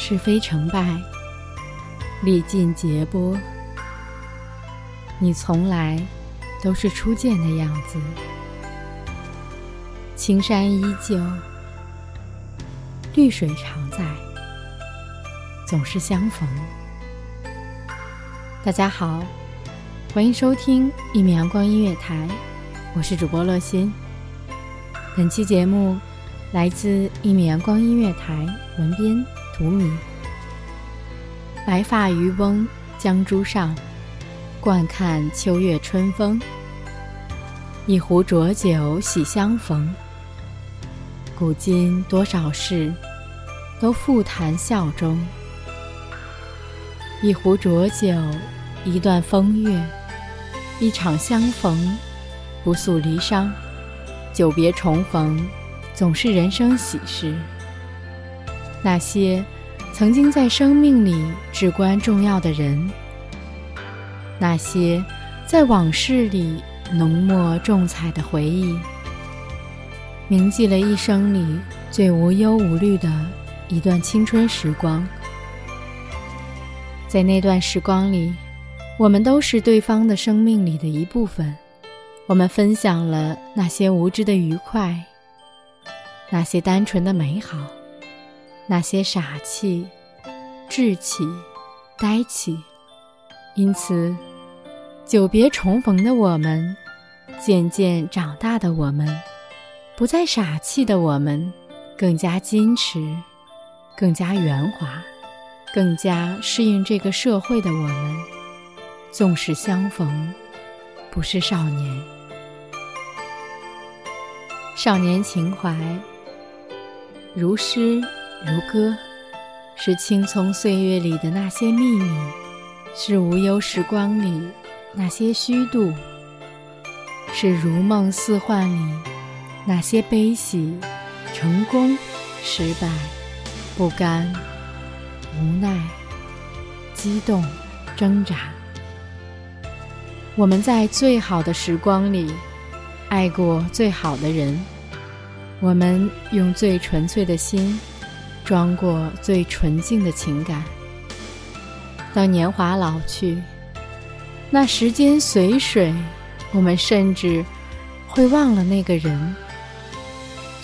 是非成败，历尽劫波。你从来都是初见的样子，青山依旧，绿水常在，总是相逢。大家好，欢迎收听一米阳光音乐台，我是主播乐心。本期节目来自一米阳光音乐台文编。荼蘼，白发渔翁江渚上，惯看秋月春风。一壶浊酒喜相逢。古今多少事，都付谈笑中。一壶浊酒，一段风月，一场相逢，不诉离殇。久别重逢，总是人生喜事。那些曾经在生命里至关重要的人，那些在往事里浓墨重彩的回忆，铭记了一生里最无忧无虑的一段青春时光。在那段时光里，我们都是对方的生命里的一部分，我们分享了那些无知的愉快，那些单纯的美好。那些傻气、稚气、呆气，因此，久别重逢的我们，渐渐长大的我们，不再傻气的我们，更加矜持，更加圆滑，更加适应这个社会的我们，纵使相逢，不是少年，少年情怀，如诗。如歌，是青葱岁月里的那些秘密，是无忧时光里那些虚度，是如梦似幻里那些悲喜、成功、失败、不甘、无奈、激动、挣扎。我们在最好的时光里爱过最好的人，我们用最纯粹的心。装过最纯净的情感。当年华老去，那时间随水，我们甚至会忘了那个人，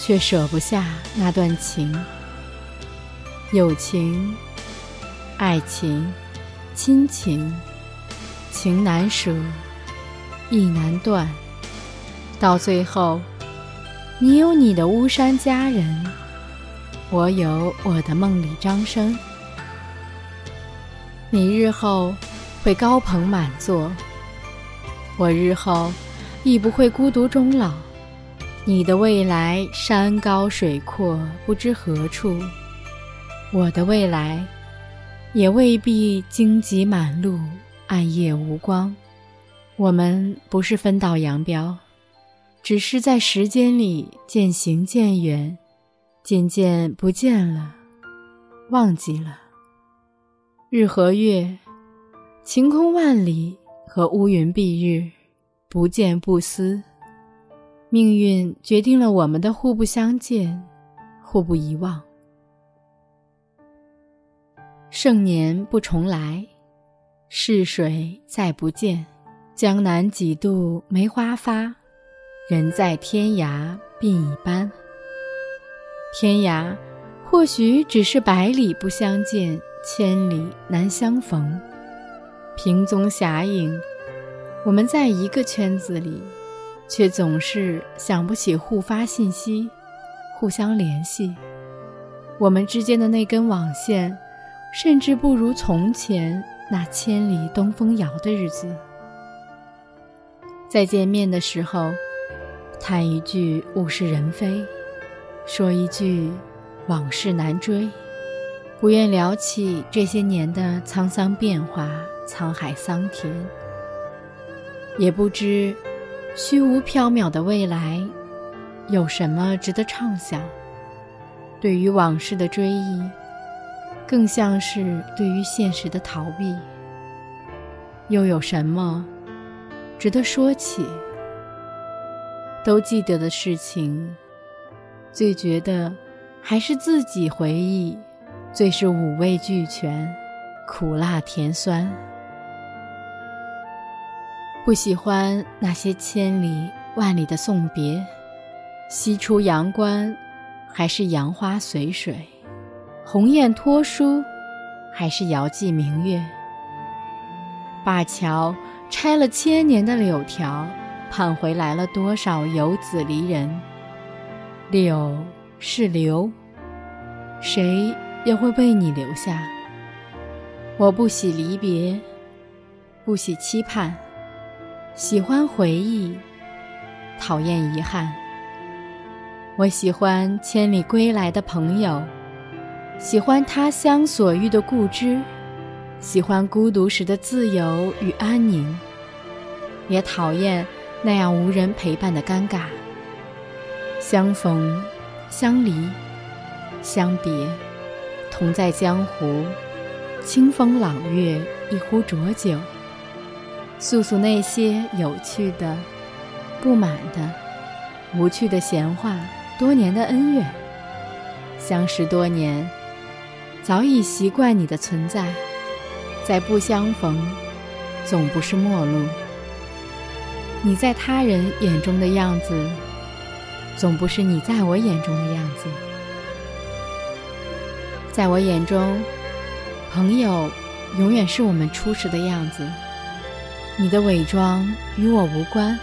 却舍不下那段情。友情、爱情、亲情，情难舍，意难断。到最后，你有你的巫山佳人。我有我的梦里张生，你日后会高朋满座，我日后亦不会孤独终老。你的未来山高水阔，不知何处；我的未来也未必荆棘满路，暗夜无光。我们不是分道扬镳，只是在时间里渐行渐远。渐渐不见了，忘记了。日和月，晴空万里和乌云蔽日，不见不思。命运决定了我们的互不相见，互不遗忘。盛年不重来，逝水再不见。江南几度梅花发，人在天涯鬓已斑。天涯或许只是百里不相见，千里难相逢。萍踪侠影，我们在一个圈子里，却总是想不起互发信息，互相联系。我们之间的那根网线，甚至不如从前那千里东风遥的日子。再见面的时候，叹一句物是人非，说一句往事难追，不愿聊起这些年的沧桑变化、沧海桑田，也不知虚无缥缈的未来有什么值得畅想。对于往事的追忆，更像是对于现实的逃避。又有什么？值得说起，都记得的事情，最觉得还是自己回忆，最是五味俱全，苦辣甜酸。不喜欢那些千里万里的送别，西出阳关，还是杨花随水，鸿雁托书，还是遥寄明月，灞桥。拆了千年的柳条，盼回来了多少游子离人？柳是留，谁也会为你留下。我不喜离别，不喜期盼，喜欢回忆，讨厌遗憾。我喜欢千里归来的朋友，喜欢他乡所遇的故知。喜欢孤独时的自由与安宁，也讨厌那样无人陪伴的尴尬。相逢，相离，相别，同在江湖，清风朗月，一壶浊酒，诉诉那些有趣的、不满的、无趣的闲话，多年的恩怨。相识多年，早已习惯你的存在。再不相逢，总不是陌路。你在他人眼中的样子，总不是你在我眼中的样子。在我眼中，朋友永远是我们初时的样子。你的伪装与我无关。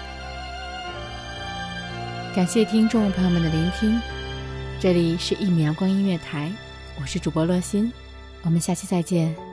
感谢听众朋友们的聆听，这里是一米阳光音乐台，我是主播乐心，我们下期再见。